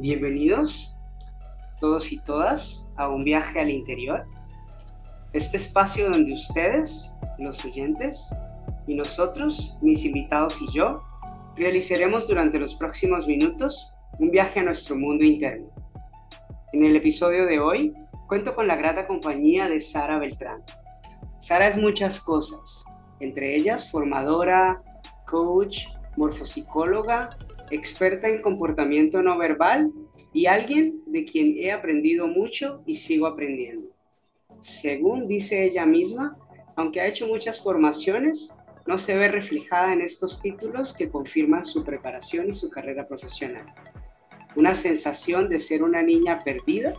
Bienvenidos todos y todas a un viaje al interior. Este espacio donde ustedes, los oyentes, y nosotros, mis invitados y yo, realizaremos durante los próximos minutos un viaje a nuestro mundo interno. En el episodio de hoy cuento con la grata compañía de Sara Beltrán. Sara es muchas cosas, entre ellas formadora, coach, morfopsicóloga experta en comportamiento no verbal y alguien de quien he aprendido mucho y sigo aprendiendo. Según dice ella misma, aunque ha hecho muchas formaciones, no se ve reflejada en estos títulos que confirman su preparación y su carrera profesional. Una sensación de ser una niña perdida,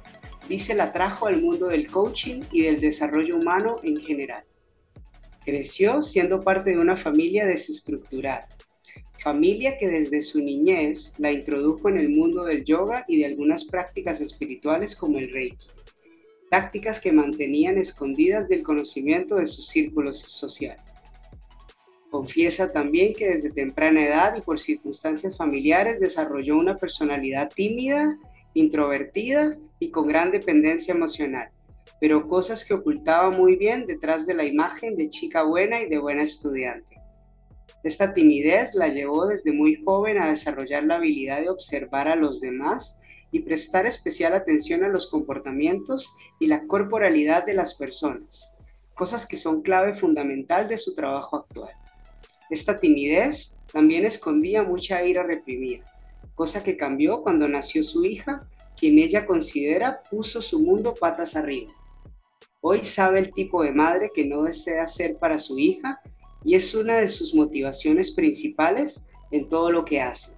dice, la trajo al mundo del coaching y del desarrollo humano en general. Creció siendo parte de una familia desestructurada, familia que desde su niñez la introdujo en el mundo del yoga y de algunas prácticas espirituales como el reiki, prácticas que mantenían escondidas del conocimiento de sus círculos sociales. Confiesa también que desde temprana edad y por circunstancias familiares desarrolló una personalidad tímida, introvertida y con gran dependencia emocional, pero cosas que ocultaba muy bien detrás de la imagen de chica buena y de buena estudiante. Esta timidez la llevó desde muy joven a desarrollar la habilidad de observar a los demás y prestar especial atención a los comportamientos y la corporalidad de las personas, cosas que son clave fundamental de su trabajo actual. Esta timidez también escondía mucha ira reprimida, cosa que cambió cuando nació su hija, quien ella considera puso su mundo patas arriba. Hoy sabe el tipo de madre que no desea ser para su hija y es una de sus motivaciones principales en todo lo que hace.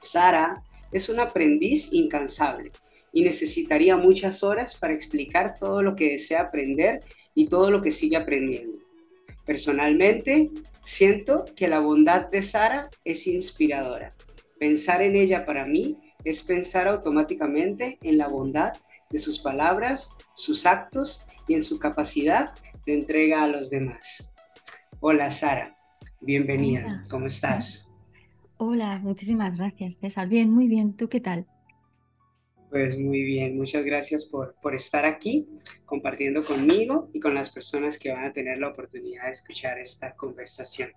Sara es un aprendiz incansable y necesitaría muchas horas para explicar todo lo que desea aprender y todo lo que sigue aprendiendo. Personalmente, siento que la bondad de Sara es inspiradora. Pensar en ella para mí es pensar automáticamente en la bondad de sus palabras, sus actos y en su capacidad de entrega a los demás. Hola Sara, bienvenida, ¿cómo estás? Hola, muchísimas gracias César. Bien, muy bien, ¿tú qué tal? Pues muy bien, muchas gracias por, por estar aquí compartiendo conmigo y con las personas que van a tener la oportunidad de escuchar esta conversación.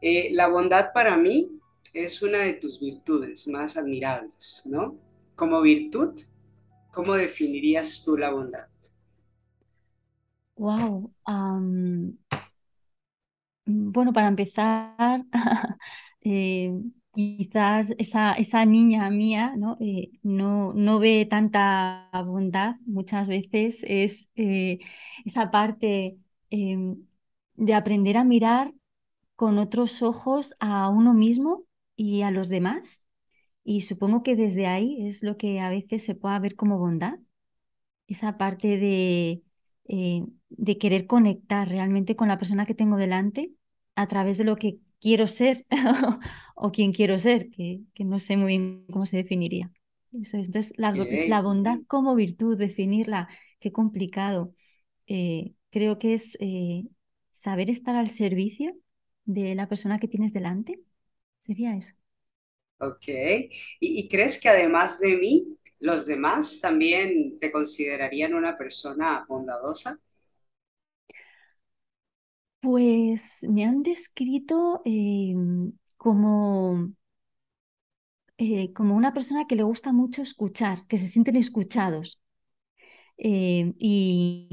Eh, la bondad para mí es una de tus virtudes más admirables, ¿no? Como virtud, ¿cómo definirías tú la bondad? Wow, Mm, bueno, para empezar, eh, quizás esa, esa, niña mía ¿no? Eh, no, no, ve tanta bondad, muchas veces es eh, esa parte em, de aprender a mirar con otros ojos a uno mismo y a los demás. Y supongo que desde ahí es lo que a veces se puede ver como bondad, esa parte de, de querer conectar realmente con la persona que tengo delante a través de lo que quiero ser o quien quiero ser, que, no sé muy bien cómo se definiría. Eso es. Entonces, la, bondad como virtud, definirla, qué complicado. Eh, creo que es eh, saber estar al servicio de la persona que tienes delante. Sería eso. Ok. ¿Y, crees que además de mí, los demás también te considerarían una persona bondadosa? Pues me han descrito em, como, eh, como una persona que le gusta mucho escuchar, que se sienten escuchados. Em, y,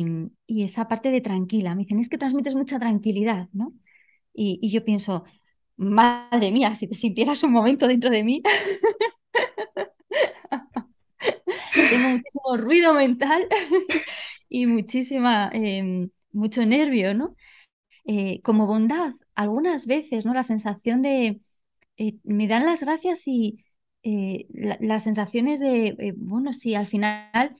esa parte de tranquila. Me dicen, es que transmites mucha tranquilidad, ¿no? Y, yo pienso, madre mía, si te sintieras un momento dentro de mí. Tengo muchísimo ruido mental y muchísima, em, mucho nervio, ¿no? Eh, como bondad, algunas veces, ¿no? La sensación de, eh, me dan las gracias y eh, las sensaciones de, bueno, sí, al final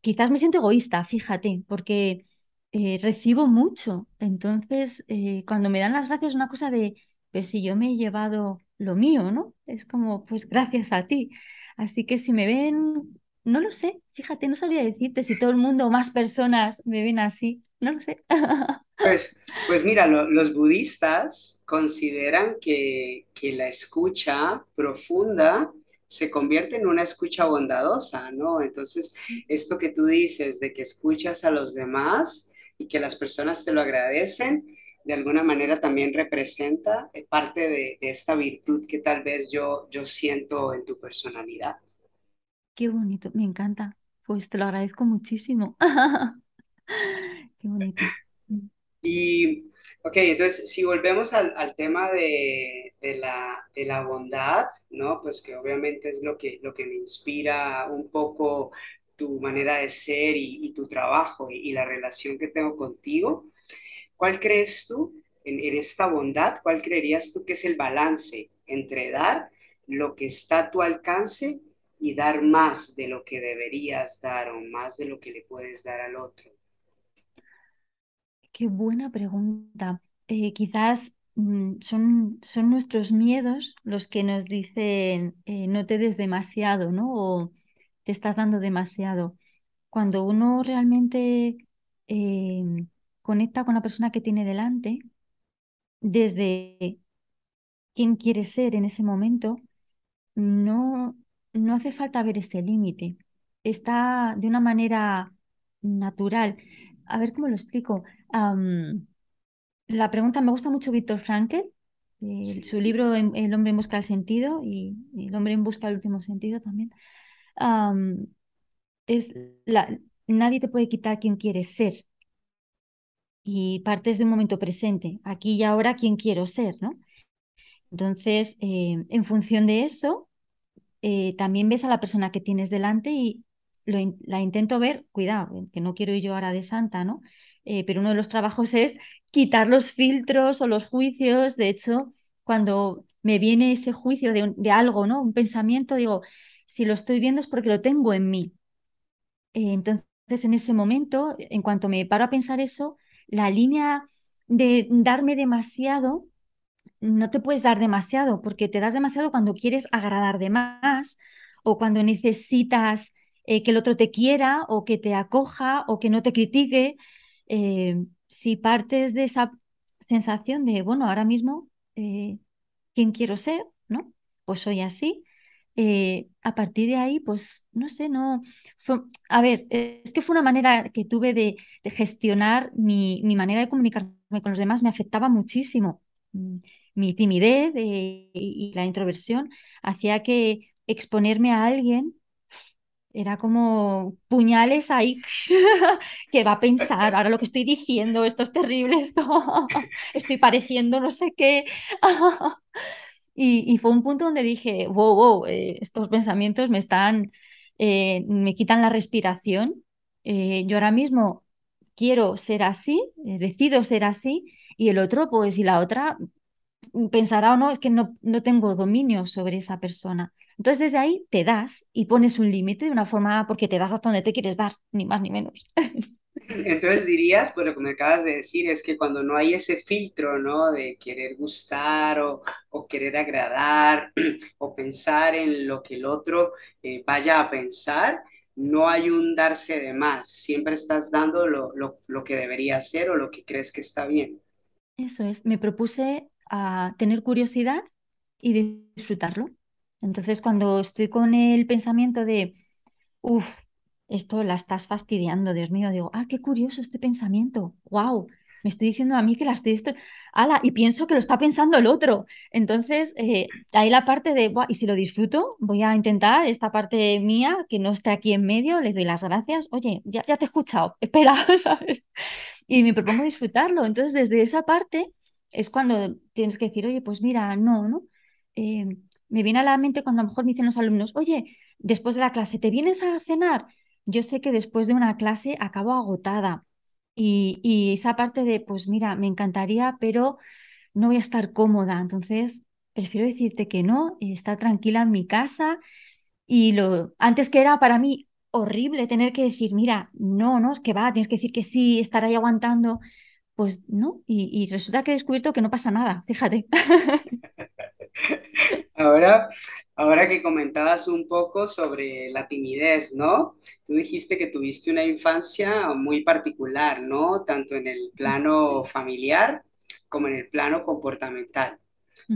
quizás me siento egoísta, fíjate, porque recibo mucho. Entonces, cuando me dan las gracias, una cosa de, pues si yo me he llevado lo mío, ¿no? Es como, pues gracias a ti. Así que si me ven, no lo sé, fíjate, no sabría decirte si todo el mundo o más personas me ven así, no lo sé. Pues, pues mira, los budistas consideran que, la escucha profunda se convierte en una escucha bondadosa, ¿no? Entonces, esto que tú dices de que escuchas a los demás y que las personas te lo agradecen, de alguna manera también representa eh, parte de, esta virtud que tal vez yo, yo siento en tu personalidad. Qué bonito, me encanta. Pues te lo agradezco muchísimo. Qué bonito. Y, ok, entonces, si volvemos al, al tema de, de, la, de, la, bondad, ¿no? Pues que obviamente es lo que, lo que me inspira un poco tu manera de ser y, y tu trabajo y, y, la relación que tengo contigo. ¿Cuál crees tú en, en esta bondad? ¿Cuál creerías tú que es el balance entre dar lo que está a tu alcance y dar más de lo que deberías dar o más de lo que le puedes dar al otro? Qué buena pregunta. Eh, quizás mm, son, son nuestros miedos los que nos dicen eh, no te des demasiado, ¿no? O te estás dando demasiado. Cuando uno realmente eh, conecta con la persona que tiene delante, desde quién quiere ser en ese momento, no, no hace falta ver ese límite. Está de una manera natural. A ver cómo lo explico. la pregunta, me gusta mucho Víctor Frankl, su libro El hombre en busca del sentido y El hombre en busca del último sentido también. es la, nadie te puede quitar quien quieres ser. Y partes de un momento presente, aquí y ahora, quién quiero ser, ¿no? Entonces, eh, en función de eso, eh, también ves a la persona que tienes delante y la intento ver, cuidado, que no quiero ir yo ahora de santa, ¿no? Eh, pero uno de los trabajos es quitar los filtros o los juicios. De hecho, cuando me viene ese juicio de, algo, ¿no? Un pensamiento, digo, si lo estoy viendo es porque lo tengo en mí. Eh, entonces, en ese momento, en cuanto me paro a pensar eso, la línea de darme demasiado, no te puedes dar demasiado, porque te das demasiado cuando quieres agradar de más o cuando necesitas eh, que el otro te quiera o que te acoja o que no te critique. Eh, si partes de esa sensación de, bueno, ahora mismo, eh, ¿quién quiero ser? ¿No? Pues soy así. a partir de ahí, pues, no sé, no... a ver, es que fue una manera que tuve de, gestionar mi, manera de comunicarme con los demás, me afectaba muchísimo. Mi timidez y la introversión hacía que exponerme a alguien era como puñales ahí que va a pensar, ahora lo que estoy diciendo, esto es terrible, esto estoy pareciendo no sé qué. y, fue un punto donde dije, wow, wow, eh, estos pensamientos me están, eh, me quitan la respiración. Eh, yo ahora mismo quiero ser así, decido ser así, y el otro, pues, y la otra pensará o no, es que no, no tengo dominio sobre esa persona. Entonces desde ahí te das y pones un límite de una forma porque te das hasta donde te quieres dar, ni más ni menos. Entonces dirías, pues lo que me acabas de decir es que cuando no hay ese filtro, ¿no? De querer gustar o, o querer agradar o pensar en lo que el otro eh, vaya a pensar, no hay un darse de más, siempre estás dando lo, lo, lo que debería ser o lo que crees que está bien. Eso es, me propuse a tener curiosidad y disfrutarlo. Entonces, cuando estoy con el pensamiento de, uff, esto la estás fastidiando, Dios mío, digo, ah, qué curioso este pensamiento, wow, me estoy diciendo a mí que la estoy... ¡Hala! Y pienso que lo está pensando el otro. Entonces, eh, hay la parte de, y si lo disfruto, voy a intentar esta parte mía, que no esté aquí en medio, le doy las gracias, oye, ya, ya te he escuchado, espera, ¿sabes? Y me propongo disfrutarlo. Entonces, desde esa parte es cuando tienes que decir, oye, pues mira, no, ¿no? Eh, me viene a la mente cuando a lo mejor me dicen los alumnos, oye, después de la clase, ¿te vienes a cenar? Yo sé que después de una clase acabo agotada y, esa parte de, pues mira, me encantaría, pero no voy a estar cómoda, entonces prefiero decirte que no, estar tranquila en mi casa y lo antes que era para mí horrible tener que decir, mira, no, no, es que va, tienes que decir que sí, estar ahí aguantando, pues no, y, y resulta que he descubierto que no pasa nada, fíjate. Ahora, ahora que comentabas un poco sobre la timidez, ¿no? Tú dijiste que tuviste una infancia muy particular, ¿no? Tanto en el plano familiar como en el plano comportamental.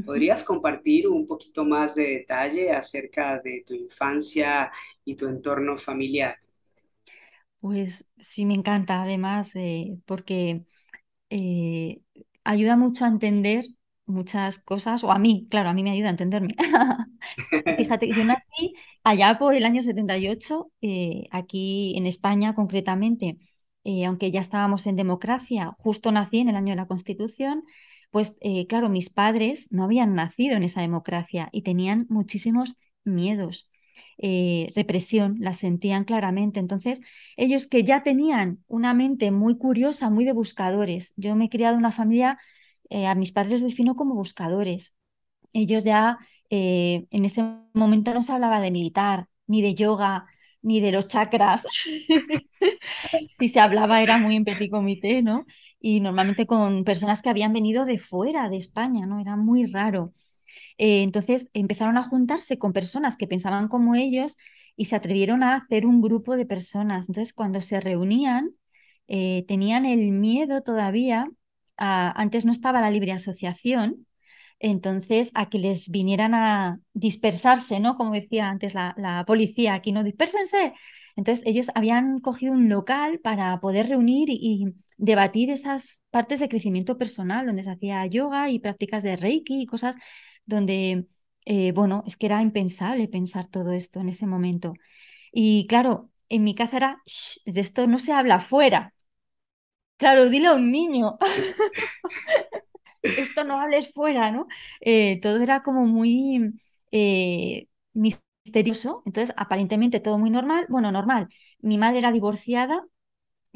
¿Podrías compartir un poquito más de detalle acerca de tu infancia y tu entorno familiar? Pues sí, me encanta, además, eh, porque eh, ayuda mucho a entender muchas cosas, o a mí, claro, a mí me ayuda a entenderme. Fíjate yo nací allá por el año 78, eh, aquí en España concretamente, aunque ya estábamos en democracia, justo nací en el año de la Constitución, pues claro, mis padres no habían nacido en esa democracia y tenían muchísimos miedos. Eh, represión, la sentían claramente. Entonces, ellos que ya tenían una mente muy curiosa, muy de buscadores, yo me he criado en una familia, eh, a mis padres les defino como buscadores. Ellos ya eh, en ese momento no se hablaba de militar, ni de yoga, ni de los chakras. si se hablaba era muy en petit comité, ¿no? Y normalmente con personas que habían venido de fuera de España, ¿no? Era muy raro. Eh, entonces empezaron a juntarse con personas que pensaban como ellos y se atrevieron a hacer un grupo de personas. Entonces cuando se reunían, eh, tenían el miedo todavía, antes no estaba la libre asociación, entonces a que les vinieran a dispersarse, ¿no? Como decía antes la, la policía, aquí no dispersense. Entonces ellos habían cogido un local para poder reunir y, debatir esas partes de crecimiento personal, donde se hacía yoga y prácticas de reiki y cosas donde, eh, bueno, es que era impensable pensar todo esto en ese momento. Y claro, en mi casa era, de esto no se habla afuera. Claro, dile a un niño. esto no hables fuera, ¿no? Eh, todo era como muy eh, misterioso, entonces aparentemente todo muy normal. Bueno, normal. Mi madre era divorciada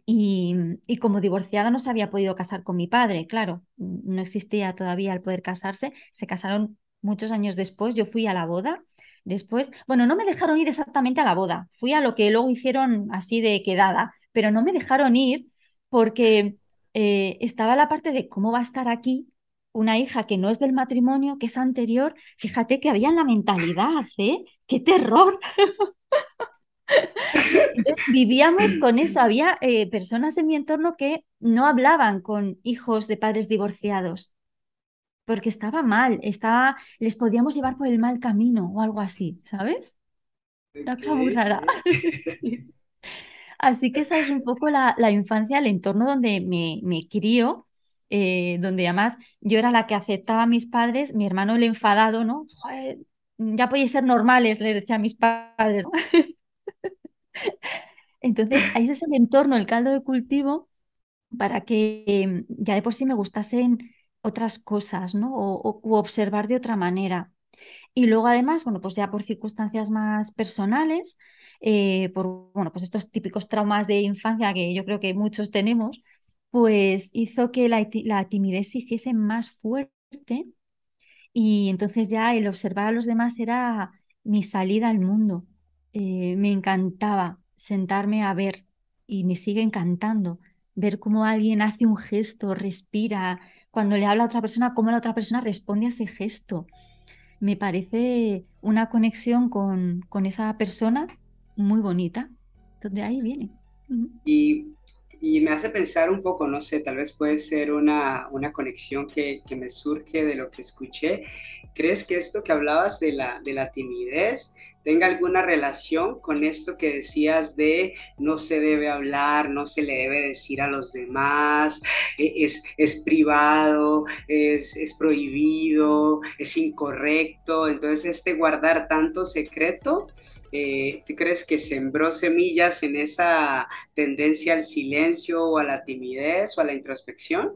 y, como divorciada no se había podido casar con mi padre, claro, no existía todavía el poder casarse, se casaron muchos años después, yo fui a la boda. Después, bueno, no me dejaron ir exactamente a la boda, fui a lo que luego hicieron así de quedada, pero no me dejaron ir porque eh, estaba la parte de cómo va a estar aquí una hija que no es del matrimonio, que es anterior. Fíjate que había en la mentalidad, ¿eh? ¡Qué terror! vivíamos con eso. Había eh, personas en mi entorno que no hablaban con hijos de padres divorciados porque estaba mal, estaba, les podíamos llevar por el mal camino o algo así, ¿sabes? Una cosa muy rara. Así que esa es un poco la, infancia, el entorno donde me, me crío, eh, donde además yo era la que aceptaba a mis padres, mi hermano el enfadado, ¿no? ya podéis ser normales, les decía a mis padres. Entonces, ahí es el entorno, el caldo de cultivo, para que ya de por sí me gustasen otras cosas, ¿no? O, observar de otra manera. Y luego además, bueno, pues ya por circunstancias más personales, eh, por, bueno, pues estos típicos traumas de infancia que yo creo que muchos tenemos, pues hizo que la, timidez se hiciese más fuerte y entonces ya el observar a los demás era mi salida al mundo. Eh, me encantaba sentarme a ver y me sigue encantando ver cómo alguien hace un gesto, respira, cuando le habla a otra persona, cómo la otra persona responde a ese gesto. Me parece una conexión con, con esa persona muy bonita. De ahí viene. Y y me hace pensar un poco, no sé, tal vez puede ser una, una conexión que, que, me surge de lo que escuché. ¿Crees que esto que hablabas de la, de la timidez tenga alguna relación con esto que decías de no se debe hablar, no se le debe decir a los demás, e, es, es privado, es, es prohibido, es incorrecto? Entonces, este guardar tanto secreto eh, ¿tú crees que sembró semillas en esa tendencia al silencio o a la timidez o a la introspección?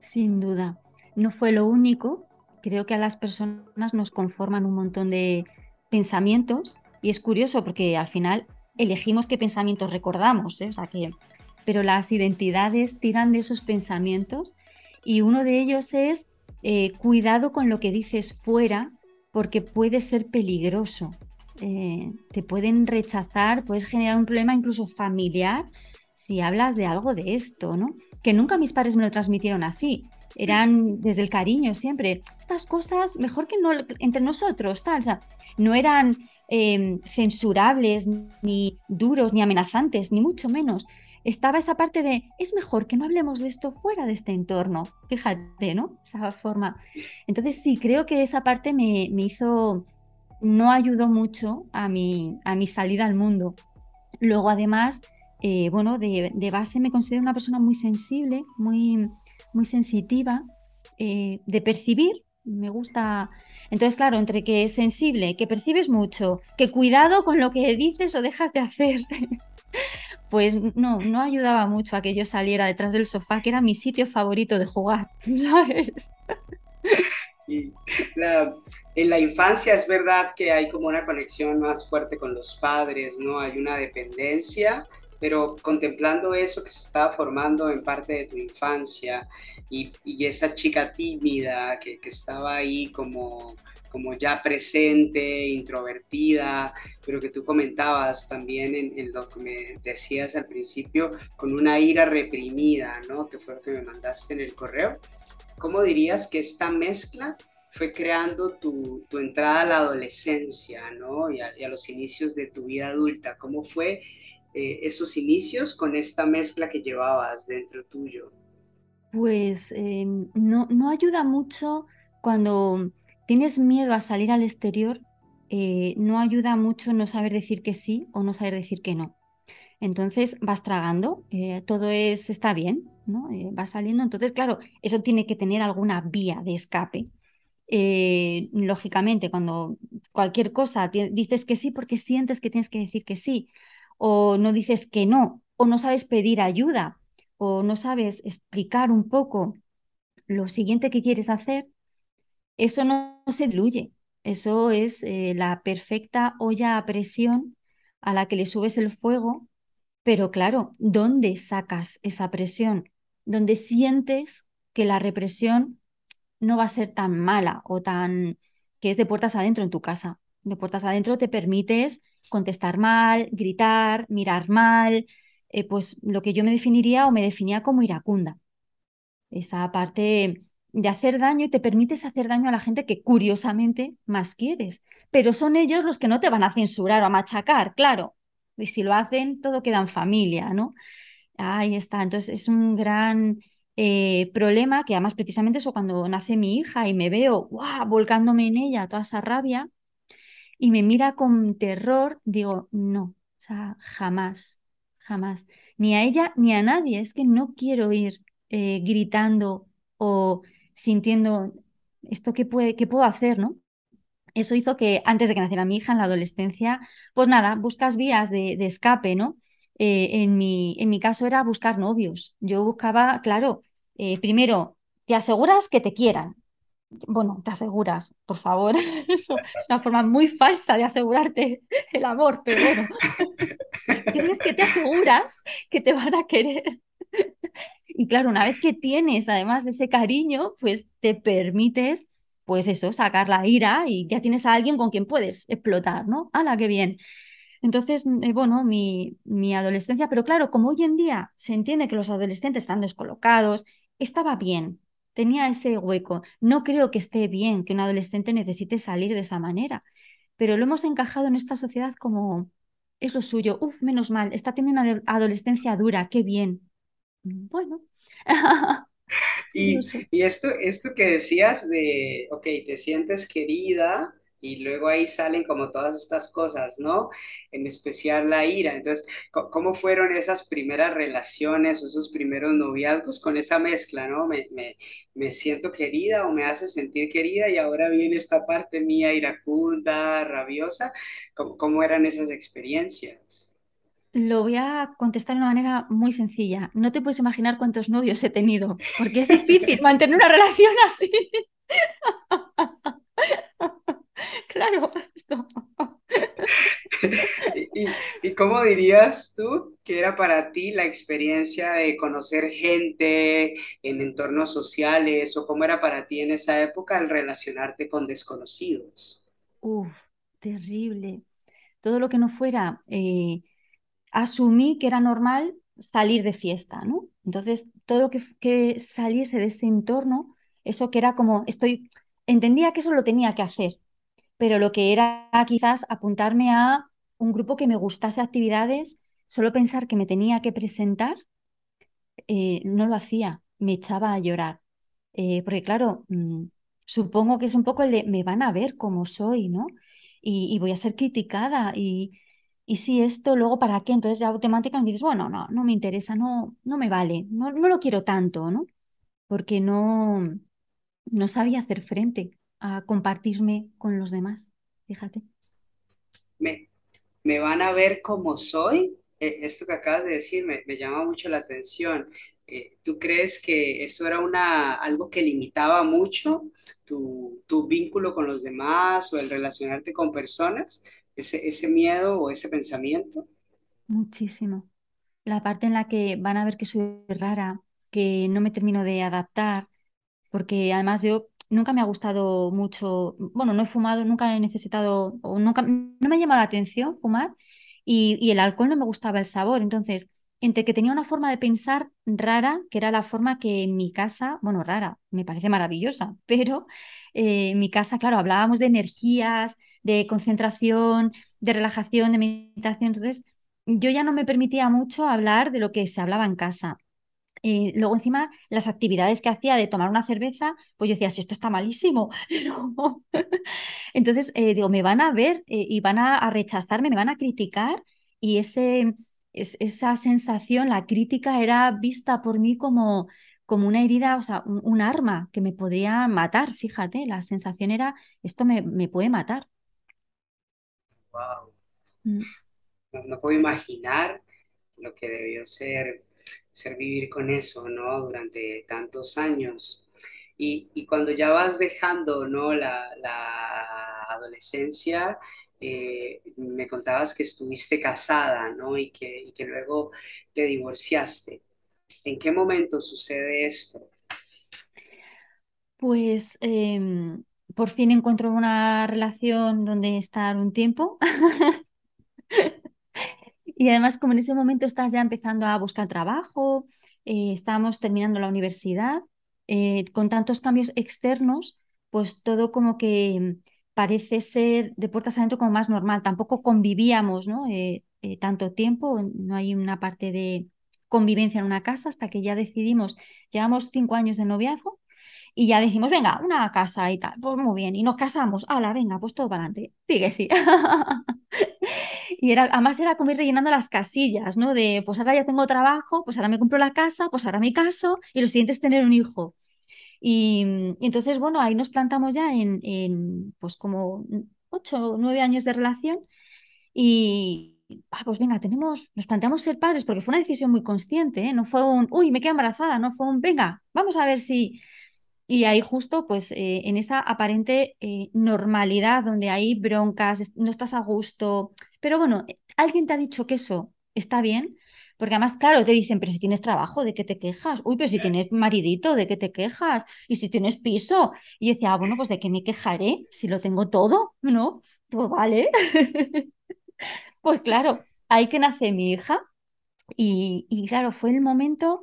Sin duda. No fue lo único. Creo que a las personas nos conforman un montón de pensamientos y es curioso porque al final elegimos qué pensamientos recordamos, ¿eh? que, pero las identidades tiran de esos pensamientos y uno de ellos es eh, cuidado con lo que dices fuera porque puede ser peligroso. Eh, te pueden rechazar, puedes generar un problema incluso familiar si hablas de algo de esto, ¿no? Que nunca mis padres me lo transmitieron así. Eran desde el cariño siempre. Estas cosas, mejor que no entre nosotros, tal. O sea, no eran em, censurables, ni duros, ni amenazantes, ni mucho menos. estaba esa parte de, es mejor que no hablemos de esto fuera de este entorno. Fíjate, ¿no? Esa forma. Entonces sí, creo que esa parte me, hizo, no ayudó mucho a mi, a mi salida al mundo. Luego, además, eh, bueno, de, base me considero una persona muy sensible, muy, muy sensitiva, eh, de percibir. Me gusta. Entonces, claro, entre que es sensible, que percibes mucho, que cuidado con lo que dices o dejas de hacer. pues no, no ayudaba mucho a que yo saliera detrás del sofá, que era mi sitio favorito de jugar, ¿sabes? Y en la infancia es verdad que hay como una conexión más fuerte con los padres, ¿no? Hay una dependencia, pero contemplando eso que se estaba formando en parte de tu infancia y, esa chica tímida que, que estaba ahí como como ya presente, introvertida, pero que tú comentabas también en, lo que me decías al principio, con una ira reprimida, ¿no? Que fue lo que me mandaste en el correo. ¿Cómo dirías que esta mezcla fue creando tu, tu entrada a la adolescencia, ¿no? Y a, los inicios de tu vida adulta. ¿Cómo fue eh, esos inicios con esta mezcla que llevabas dentro tuyo? Pues eh, no, no ayuda mucho cuando tienes miedo a salir al exterior, eh, no ayuda mucho no saber decir que sí o no saber decir que no. Entonces vas tragando, eh, todo es, está bien, ¿no? Eh, saliendo. Entonces, claro, eso tiene que tener alguna vía de escape. Lógicamente, cuando cualquier cosa dices que sí porque sientes que tienes que decir que sí, o no dices que no, o no sabes pedir ayuda, o no sabes explicar un poco lo siguiente que quieres hacer, eso no, se diluye, eso es eh, la perfecta olla a presión a la que le subes el fuego, pero claro, ¿dónde sacas esa presión? Donde sientes que la represión no va a ser tan mala o tan que es de puertas adentro en tu casa. De puertas adentro te permites contestar mal, gritar, mirar mal, eh, pues lo que yo me definiría o me definía como iracunda. Esa parte de hacer daño y te permites hacer daño a la gente que curiosamente más quieres. Pero son ellos los que no te van a censurar o a machacar, claro. Y si lo hacen, todo queda en familia, ¿no? Ahí está. Entonces es un gran eh, problema que además precisamente eso cuando nace mi hija y me veo volcándome en ella toda esa rabia y me mira con terror, digo, no, o sea, jamás, jamás. Ni a ella ni a nadie. Es que no quiero ir eh, gritando o sintiendo esto que, puede, que puedo hacer, ¿no? Eso hizo que antes de que naciera mi hija en la adolescencia, pues nada, buscas vías de, escape, ¿no? Eh, en, mi, en mi caso era buscar novios. Yo buscaba, claro, eh, primero, te aseguras que te quieran. Bueno, te aseguras, por favor. Eso es una forma muy falsa de asegurarte el amor, pero bueno. Tienes que te aseguras que te van a querer. Y claro, una vez que tienes además ese cariño, pues te permites, pues eso, sacar la ira y ya tienes a alguien con quien puedes explotar, ¿no? ¡Hala, qué bien! Entonces, eh, bueno, mi, mi adolescencia, pero claro, como hoy en día se entiende que los adolescentes están descolocados, estaba bien, tenía ese hueco. No creo que esté bien que un adolescente necesite salir de esa manera, pero lo hemos encajado en esta sociedad como es lo suyo. Uf, menos mal, está teniendo una adolescencia dura, qué bien. Bueno. y, y esto, esto que decías de, ok, te sientes querida y luego ahí salen como todas estas cosas, ¿no? En especial la ira. Entonces, ¿cómo fueron esas primeras relaciones o esos primeros noviazgos con esa mezcla, ¿no? Me, me, me siento querida o me hace sentir querida y ahora viene esta parte mía iracunda, rabiosa. ¿Cómo, cómo eran esas experiencias? Lo voy a contestar de una manera muy sencilla. No te puedes imaginar cuántos novios he tenido, porque es difícil mantener una relación así. claro. ¿Y, cómo dirías tú que era para ti la experiencia de conocer gente en entornos sociales o cómo era para ti en esa época el relacionarte con desconocidos? Uf, terrible. Todo lo que no fuera eh, asumí que era normal salir de fiesta, ¿no? Entonces, todo lo que, saliese de ese entorno, eso que era como, estoy, entendía que eso lo tenía que hacer, pero lo que era quizás apuntarme a un grupo que me gustase actividades solo pensar que me tenía que presentar, eh, no lo hacía, me echaba a llorar. Eh, porque claro, mm, supongo que es un poco el de me van a ver como soy, ¿no? Y, voy a ser criticada y, y si esto, luego para qué, entonces ya automáticamente dices, bueno, no, no me interesa, no, no me vale, no, no lo quiero tanto, ¿no? Porque no, no sabía hacer frente a compartirme con los demás, fíjate. Me, me van a ver como soy. Eh, esto que acabas de decir me, me llama mucho la atención. Eh, ¿tú crees que eso era una, algo que limitaba mucho tu, tu, vínculo con los demás o el relacionarte con personas? Ese, ese miedo o ese pensamiento. Muchísimo. La parte en la que van a ver que soy rara, que no me termino de adaptar, porque además yo nunca me ha gustado mucho, bueno, no he fumado, nunca he necesitado, o nunca, no me ha llamado la atención fumar y, el alcohol no me gustaba el sabor. Entonces, entre que tenía una forma de pensar rara, que era la forma que en mi casa, bueno, rara, me parece maravillosa, pero eh, en mi casa, claro, hablábamos de energías, de concentración, de relajación, de meditación, entonces yo ya no me permitía mucho hablar de lo que se hablaba en casa. Eh, luego encima las actividades que hacía de tomar una cerveza, pues yo decía, si esto está malísimo. Entonces, eh, digo, me van a ver y van a, rechazarme, me van a criticar y ese, esa sensación, la crítica era vista por mí como, como una herida, o sea, un, arma que me podría matar, fíjate, la sensación era, esto me, me puede matar. Wow. Mm. No, puedo imaginar lo que debió ser, ser vivir con eso, ¿no? Durante tantos años. Y, y cuando ya vas dejando, ¿no? La, la adolescencia, eh, me contabas que estuviste casada, ¿no? Y que, y que luego te divorciaste. ¿En qué momento sucede esto? Pues em, por fin encuentro una relación donde estar un tiempo. y además, como en ese momento estás ya empezando a buscar trabajo, eh, estábamos terminando la universidad, eh, con tantos cambios externos, pues todo como que parece ser de puertas adentro como más normal. Tampoco convivíamos ¿no? Eh, eh, tanto tiempo, no hay una parte de convivencia en una casa hasta que ya decidimos, llevamos cinco años de noviazgo y ya decimos, venga, una casa y tal, pues muy bien, y nos casamos, hala, venga, pues todo para adelante, sigue, sí. y era, además era como ir rellenando las casillas, ¿no? De, pues ahora ya tengo trabajo, pues ahora me compro la casa, pues ahora me caso, y lo siguiente es tener un hijo. Y, entonces, bueno, ahí nos plantamos ya en, pues como ocho o nueve años de relación y, ah, pues venga, tenemos, nos planteamos ser padres porque fue una decisión muy consciente, ¿eh? no fue un, uy, me quedo embarazada, no fue un, venga, vamos a ver si... Y ahí justo, pues eh, en esa aparente eh, normalidad donde hay broncas, no estás a gusto, pero bueno, alguien te ha dicho que eso está bien, porque además, claro, te dicen, pero si tienes trabajo, ¿de qué te quejas? Uy, pero si tienes maridito, ¿de qué te quejas? Y si tienes piso. Y decía, ah, bueno, pues ¿de qué me quejaré? Si lo tengo todo, ¿no? Pues vale. pues claro, ahí que nace mi hija. Y, claro, fue el momento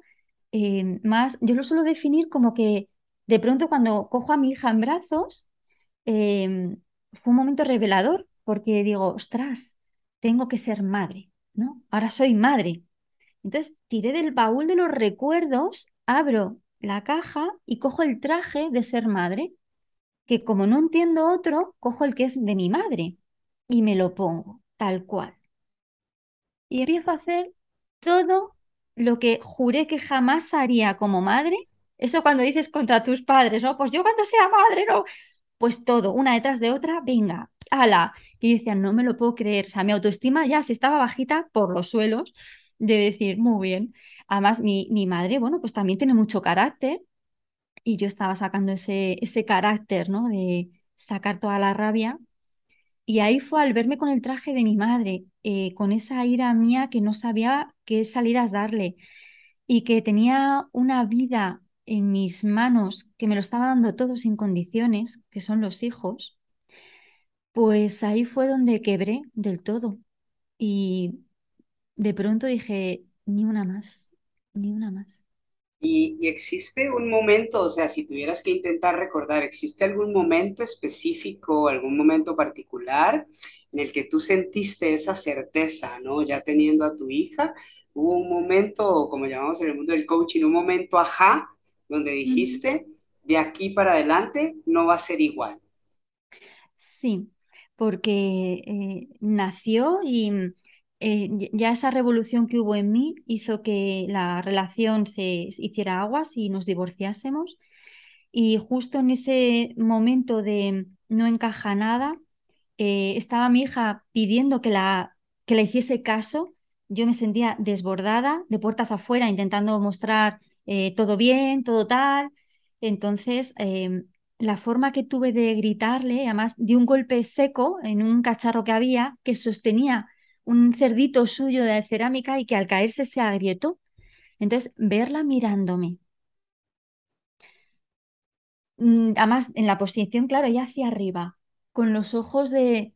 eh, más, yo lo suelo definir como que de pronto cuando cojo a mi hija en brazos, em, fue un momento revelador, porque digo, ostras, tengo que ser madre, ¿no? Ahora soy madre. Entonces tiré del baúl de los recuerdos, abro la caja y cojo el traje de ser madre, que como no entiendo otro, cojo el que es de mi madre y me lo pongo tal cual. Y empiezo a hacer todo lo que juré que jamás haría como madre. Eso cuando dices contra tus padres, ¿no? Pues yo cuando sea madre, no. Pues todo, una detrás de otra, venga, ala. Y decían, no me lo puedo creer. O sea, mi autoestima ya se estaba bajita por los suelos de decir, muy bien. Además, mi, mi, madre, bueno, pues también tiene mucho carácter y yo estaba sacando ese, ese carácter, ¿no? De sacar toda la rabia. Y ahí fue al verme con el traje de mi madre, eh, con esa ira mía que no sabía qué salidas darle y que tenía una vida en mis manos que me lo estaba dando todo sin condiciones, que son los hijos, pues ahí fue donde quebré del todo. Y de pronto dije, ni una más, ni una más. Y, y existe un momento, o sea, si tuvieras que intentar recordar, ¿existe algún momento específico, algún momento particular en el que tú sentiste esa certeza, ¿no? Ya teniendo a tu hija, hubo un momento, como llamamos en el mundo del coaching, un momento ajá, donde dijiste, de aquí para adelante no va a ser igual. Sí, porque eh, nació y eh, ya esa revolución que hubo en mí hizo que la relación se hiciera aguas y nos divorciásemos. Y justo en ese momento de no encaja nada, eh, estaba mi hija pidiendo que la, que la hiciese caso. Yo me sentía desbordada, de puertas afuera, intentando mostrar eh, todo bien, todo tal. Entonces, em, la forma que tuve de gritarle, además de un golpe seco en un cacharro que había, que sostenía un cerdito suyo de cerámica y que al caerse se agrietó. Entonces, verla mirándome, mm, además en la posición, claro, ella hacia arriba, con los ojos de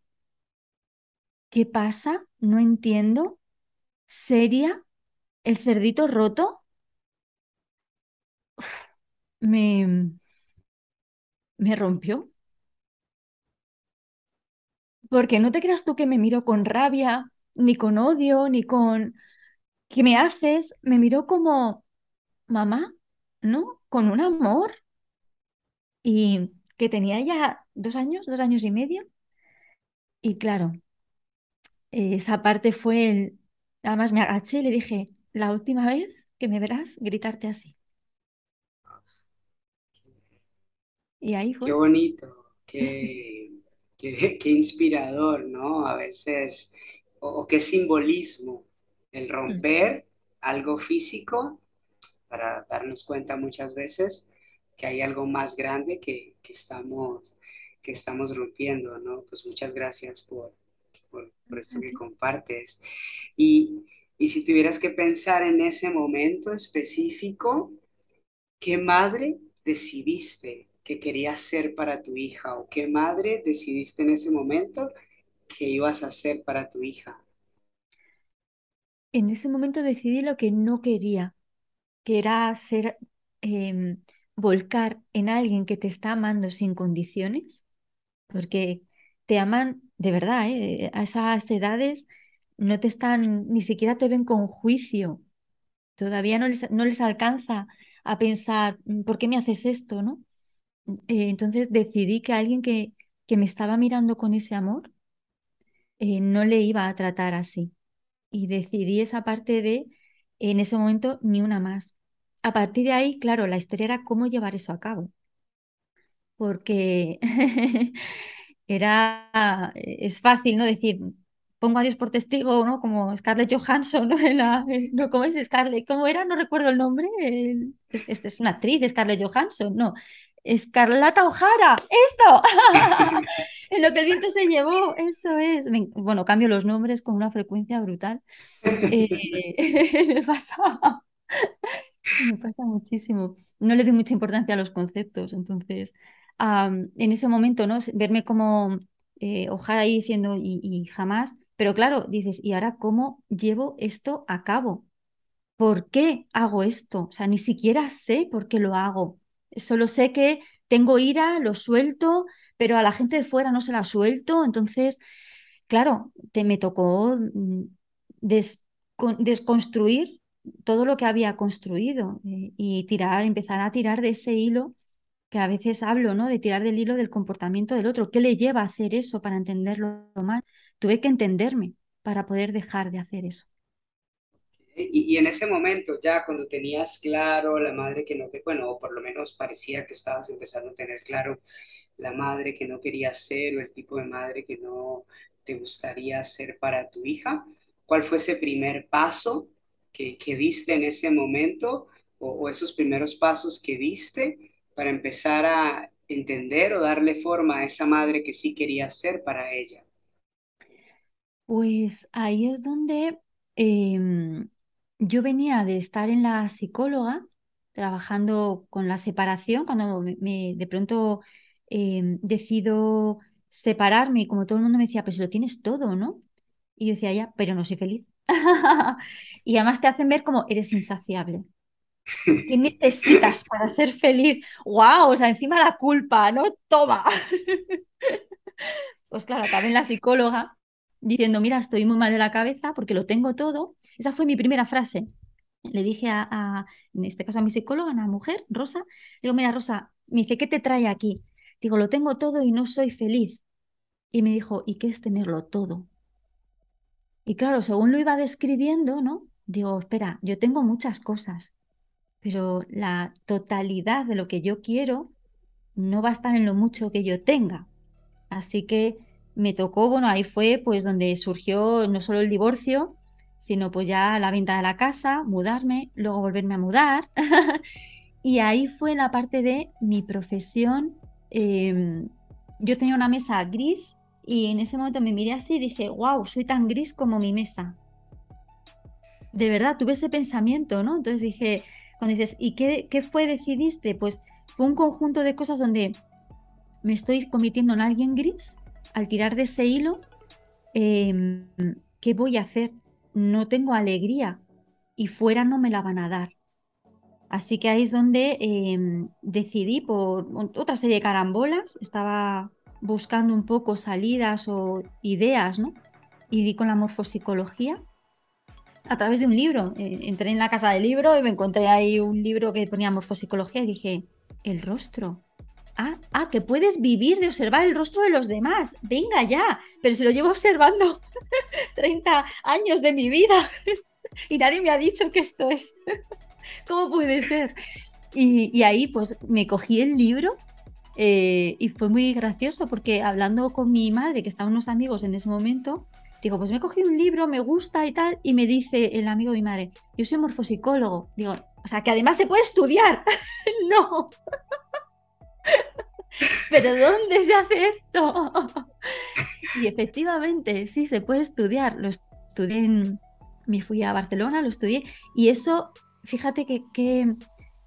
¿qué pasa? No entiendo. ¿Seria? ¿El cerdito roto? Me, me rompió. Porque no te creas tú que me miro con rabia, ni con odio, ni con ¿qué me haces? Me miró como mamá, ¿no? Con un amor. Y que tenía ya dos años, dos años y medio. Y claro, esa parte fue el... Además me agaché y le dije, la última vez que me verás gritarte así. Y ahí Qué fue. bonito, qué, qué, qué inspirador, ¿no? A veces, o, o qué simbolismo el Mm. romper algo físico para darnos cuenta muchas veces que hay algo más grande que, que estamos, que estamos rompiendo, ¿no? Pues muchas gracias por, por, por esto que compartes. Y, y si tuvieras que pensar en ese momento específico, ¿Qué madre decidiste que querías ser para tu hija o qué madre decidiste en ese momento que ibas a ser para tu hija? En ese momento decidí lo que no quería, que era ser, em, volcar en alguien que te está amando sin condiciones, porque te aman de verdad, ¿eh? A esas edades no te están, ni siquiera te ven con juicio, todavía no les, no les alcanza a pensar, "Mm, ¿por qué me haces esto, no? Eh, entonces decidí que alguien que, que me estaba mirando con ese amor, eh, no le iba a tratar así. y decidí esa parte de, en ese momento, ni una más. A partir de ahí, claro, la historia era cómo llevar eso a cabo, porque era, es fácil, ¿no? Decir, pongo a Dios por testigo, ¿no? Como Scarlett Johansson, ¿no? La- no, ¿cómo es Scarlett? ¿Cómo era? No recuerdo el nombre. El- es, es- es una actriz, Scarlett Johansson, no. Escarlata O'Hara, esto. En lo que el viento se llevó, eso es. Bueno, cambio los nombres con una frecuencia brutal. Eh, me pasa, me pasa muchísimo. No le doy mucha importancia a los conceptos, entonces, en ese momento, ¿no? Verme como eh, O'Hara ahí diciendo y jamás, pero claro, dices, ¿y ahora cómo llevo esto a cabo? ¿Por qué hago esto? O sea, ni siquiera sé por qué lo hago. Solo sé que tengo ira, lo suelto, pero a la gente de fuera no se la suelto, entonces Claro, te me tocó mm, des- con- desconstruir todo lo que había construido eh, y tirar, empezar a tirar de ese hilo que a veces hablo, ¿no? De tirar del hilo del comportamiento del otro. ¿Qué le lleva a hacer eso para entenderlo más? Tuve que entenderme para poder dejar de hacer eso. Y, y en ese momento, ya cuando tenías claro la madre que no te, bueno, o por lo menos parecía que estabas empezando a tener claro la madre que no querías ser o el tipo de madre que no te gustaría ser para tu hija, ¿cuál fue ese primer paso que, que diste en ese momento o, esos primeros pasos que diste para empezar a entender o darle forma a esa madre que sí querías ser para ella? Pues ahí es donde em, yo venía de estar en la psicóloga, trabajando con la separación, cuando me, me- de pronto em, decido separarme, y como todo el mundo me decía, pues lo tienes todo, ¿no? Y yo decía, ya, pero no soy feliz. Y además te hacen ver como eres insaciable. ¿Qué necesitas para ser feliz? ¡Wow! O sea, encima la culpa, ¿no? Toma. Pues claro, en la psicóloga diciendo, mira, estoy muy mal de la cabeza porque lo tengo todo. Esa fue mi primera frase. Le dije a, en este caso a mi psicóloga, a una mujer, Rosa, digo, mira, Rosa, me dice, ¿qué te trae aquí? Digo, lo tengo todo y no soy feliz. Y me dijo, ¿y qué es tenerlo todo? Y claro, según lo iba describiendo, ¿no? Digo, espera, yo tengo muchas cosas, pero la totalidad de lo que yo quiero no va a estar en lo mucho que yo tenga. Así que me tocó, bueno, ahí fue pues donde surgió no solo el divorcio, sino pues ya la venta de la casa, mudarme, luego volverme a mudar. y ahí fue la parte de mi profesión. Em, yo tenía una mesa gris y en ese momento me miré así y dije, wow, soy tan gris como mi mesa. De verdad, tuve ese pensamiento, ¿no? Entonces dije, cuando dices, ¿y qué, qué fue decidiste? Pues fue un conjunto de cosas donde me estoy convirtiendo en alguien gris al tirar de ese hilo. Em, ¿Qué voy a hacer? No tengo alegría y fuera no me la van a dar. Así que ahí es donde em, decidí por otra serie de carambolas. Estaba buscando un poco salidas o ideas, ¿no? Y di con la morfopsicología a través de un libro. Eh, entré en la casa del libro y me encontré ahí un libro que ponía morfopsicología y dije, el rostro. Ah, ah, que puedes vivir de observar el rostro de los demás. Venga ya, pero se lo llevo observando 30 años de mi vida y nadie me ha dicho que esto es. ¿Cómo puede ser? Y, ahí pues me cogí el libro eh, y fue muy gracioso porque hablando con mi madre, que estaban unos amigos en ese momento, digo, pues me he cogido un libro, me gusta y tal, y me dice el amigo de mi madre, yo soy morfopsicólogo. Digo, o sea, que además se puede estudiar. no. Pero ¿dónde se hace esto? y efectivamente, sí, se puede estudiar. Lo estudié en... Me fui a Barcelona, lo estudié y eso, fíjate que,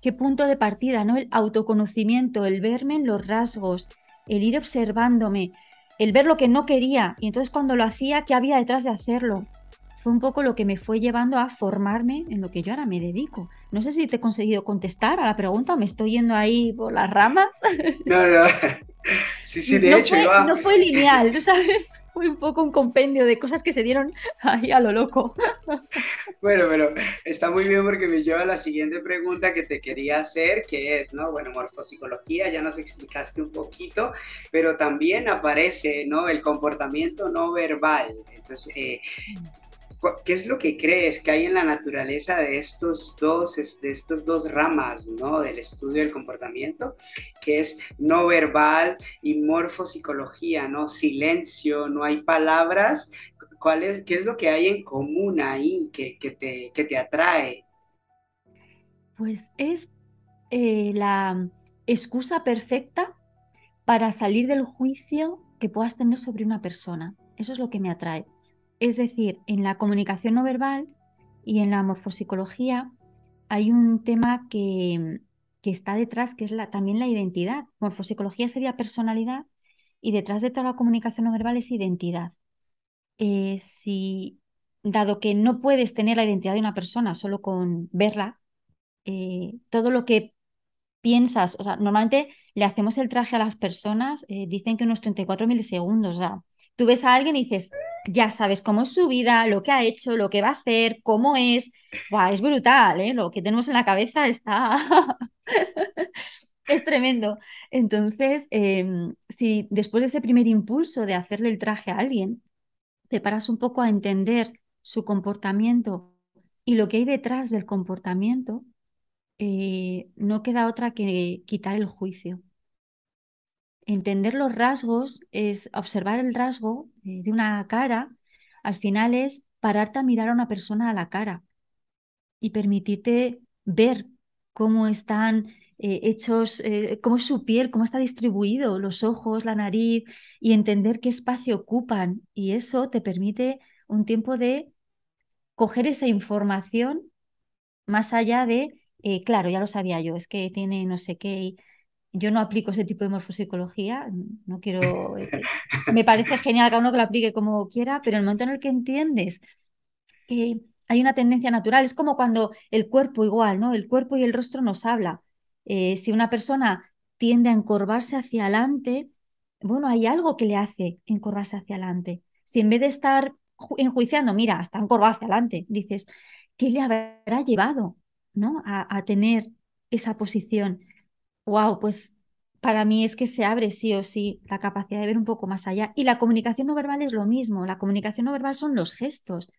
qué punto de partida, ¿no? El autoconocimiento, el verme en los rasgos, el ir observándome, el ver lo que no quería y entonces cuando lo hacía, ¿qué había detrás de hacerlo? Fue un poco lo que me fue llevando a formarme en lo que yo ahora me dedico. No sé si te he conseguido contestar a la pregunta, me estoy yendo ahí por las ramas. No, no. Sí, sí, de hecho. Fue, No fue lineal, ¿sabes? Fue un poco un compendio de cosas que se dieron ahí a lo loco. Bueno, pero está muy bien porque me lleva a la siguiente pregunta que te quería hacer, que es, ¿no? Bueno, morfopsicología, ya nos explicaste un poquito, pero también aparece, ¿no? El comportamiento no verbal. Entonces, eh, ¿Qué es lo que crees que hay en la naturaleza de estos dos, de estos dos ramas ¿no? del estudio del comportamiento, que es no verbal y morfopsicología, ¿no? Silencio, no hay palabras. ¿Cuál es, ¿Qué es lo que hay en común ahí que, te, te atrae? Pues es eh, la excusa perfecta para salir del juicio que puedas tener sobre una persona. Eso es lo que me atrae es decir, en la comunicación no verbal y en la morfopsicología hay un tema que, está detrás, que es también la identidad. Morfopsicología sería personalidad y detrás de toda la comunicación no verbal es identidad. Eh, si, dado que no puedes tener la identidad de una persona solo con verla, eh, todo lo que piensas, o sea, normalmente le hacemos el traje a las personas, eh, dicen que unos 34 milisegundos, o sea, tú ves a alguien y dices, ya sabes cómo es su vida, lo que ha hecho, lo que va a hacer, cómo es. es brutal, ¿eh? Lo que tenemos en la cabeza está... es tremendo. Entonces, em, si después de ese primer impulso de hacerle el traje a alguien, te paras un poco a entender su comportamiento y lo que hay detrás del comportamiento, eh, no queda otra que quitar el juicio entender los rasgos es observar el rasgo eh, de una cara, al final es pararte a mirar a una persona a la cara y permitirte ver cómo están eh, hechos, eh, cómo es su piel, cómo está distribuido, los ojos, la nariz, y entender qué espacio ocupan. Y eso te permite un tiempo de coger esa información más allá de, claro, ya lo sabía yo, es que tiene no sé qué, yo no aplico ese tipo de morfopsicología, no quiero... Eh, me parece genial cada uno que lo aplique como quiera, pero en el momento en el que entiendes que hay una tendencia natural, es como cuando el cuerpo igual, ¿no? El cuerpo y el rostro nos habla. Eh, si una persona tiende a encorvarse hacia adelante, bueno, hay algo que le hace encorvarse hacia adelante. Si en vez de estar enjuiciando, mira, está encorvado hacia adelante, dices, ¿qué le habrá llevado ¿no? a, a tener esa posición? Wow, pues para mí es que se abre sí o sí la capacidad de ver un poco más allá. Y la comunicación no verbal es lo mismo. La comunicación no verbal son los gestos.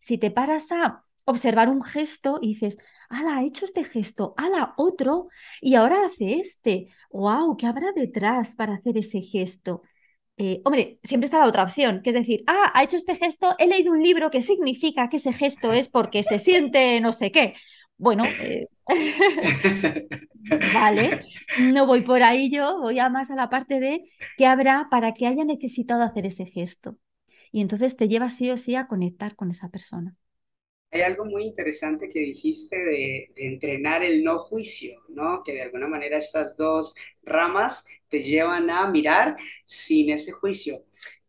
Si te paras a observar un gesto y dices, ala, ha hecho este gesto, ala, otro, y ahora hace este. ¡Wow! ¿Qué habrá detrás para hacer ese gesto? Eh, hombre, siempre está la otra opción, que es decir, ah, ha hecho este gesto, he leído un libro que significa que ese gesto es porque se siente no sé qué. Bueno, eh, vale, no voy por ahí yo, voy a más a la parte de qué habrá para que haya necesitado hacer ese gesto. Y entonces te lleva sí o sí a conectar con esa persona. Hay algo muy interesante que dijiste de, de, entrenar el no juicio, ¿no? Que de alguna manera estas dos ramas te llevan a mirar sin ese juicio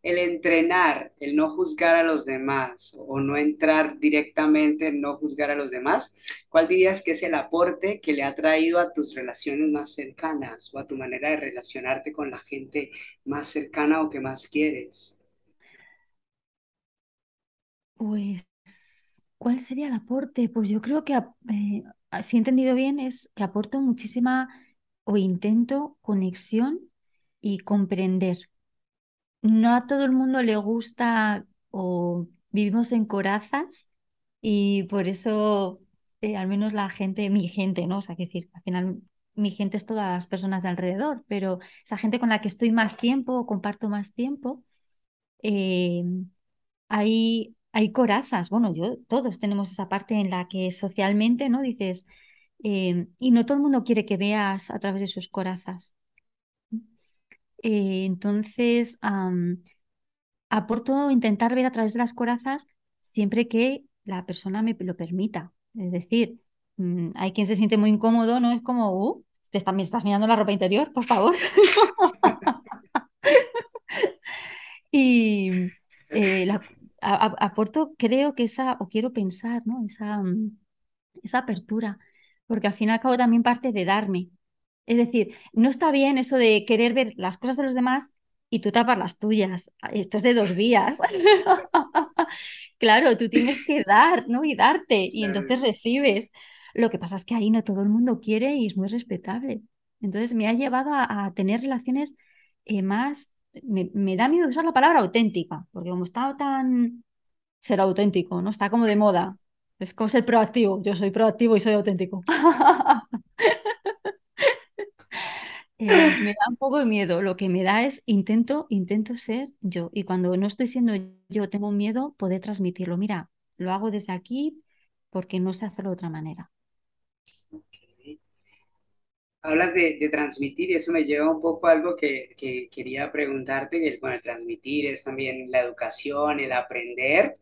el entrenar, el no juzgar a los demás o no entrar directamente en no juzgar a los demás, ¿cuál dirías que es el aporte que le ha traído a tus relaciones más cercanas o a tu manera de relacionarte con la gente más cercana o que más quieres? Pues, ¿cuál sería el aporte? Pues yo creo que, eh, si he entendido bien, es que aporto muchísima o intento conexión y comprender no a todo el mundo le gusta o vivimos en corazas y por eso eh, al menos la gente, mi gente, ¿no? O sea, que decir, al final mi gente es todas las personas de alrededor, pero esa gente con la que estoy más tiempo o comparto más tiempo, eh, hay, hay corazas. Bueno, yo, todos tenemos esa parte en la que socialmente, ¿no? Dices, eh, y no todo el mundo quiere que veas a través de sus corazas. Eh, entonces, aporto intentar ver a través de las corazas siempre que la persona me lo permita. Es decir, mm, hay quien se siente muy incómodo, ¿no? Es como, uh, te también estás mirando la ropa interior, por favor. y eh, aporto, creo que esa, o quiero pensar, ¿no? Esa, mm, esa apertura, porque al fin y al cabo también parte de darme. Es decir, no está bien eso de querer ver las cosas de los demás y tú tapar las tuyas. Esto es de dos vías. claro, tú tienes que dar, ¿no? Y darte, y entonces recibes. Lo que pasa es que ahí no todo el mundo quiere y es muy respetable. Entonces me ha llevado a, tener relaciones eh, más, me, me, da miedo usar la palabra auténtica, porque como está tan ser auténtico, ¿no? Está como de moda. Es como ser proactivo. Yo soy proactivo y soy auténtico. Eh, me da un poco de miedo. Lo que me da es intento, intento ser yo. Y cuando no estoy siendo yo, tengo miedo poder transmitirlo. Mira, lo hago desde aquí porque no sé hacerlo de otra manera. Hablas de, transmitir y eso me lleva un poco a algo que, quería preguntarte, que el transmitir es también la educación, el aprender.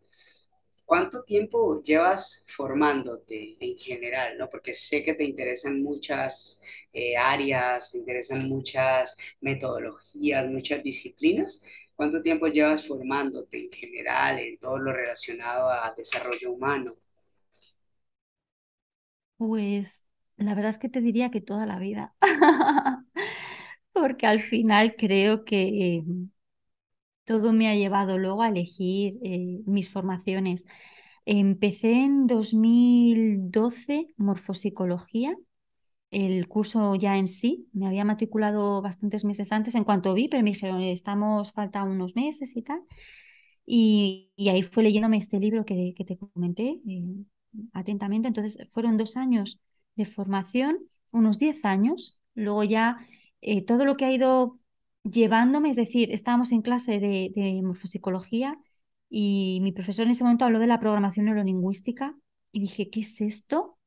¿Cuánto tiempo llevas formándote en general? ¿no? Porque sé que te interesan muchas eh, áreas, te interesan muchas metodologías, muchas disciplinas. ¿Cuánto tiempo llevas formándote en general en todo lo relacionado a desarrollo humano? Pues la verdad es que te diría que toda la vida, porque al final creo que todo me ha llevado luego a elegir eh, mis formaciones. Empecé en 2012 morfopsicología, el curso ya en sí, me había matriculado bastantes meses antes en cuanto vi, pero me dijeron, estamos, falta unos meses y tal. Y, ahí fue leyéndome este libro que, que te comenté eh, atentamente. Entonces fueron dos años de formación, unos diez años. Luego ya eh, todo lo que ha ido llevándome, es decir, estábamos en clase de, morfopsicología y mi profesor en ese momento habló de la programación neurolingüística y dije, ¿qué es esto?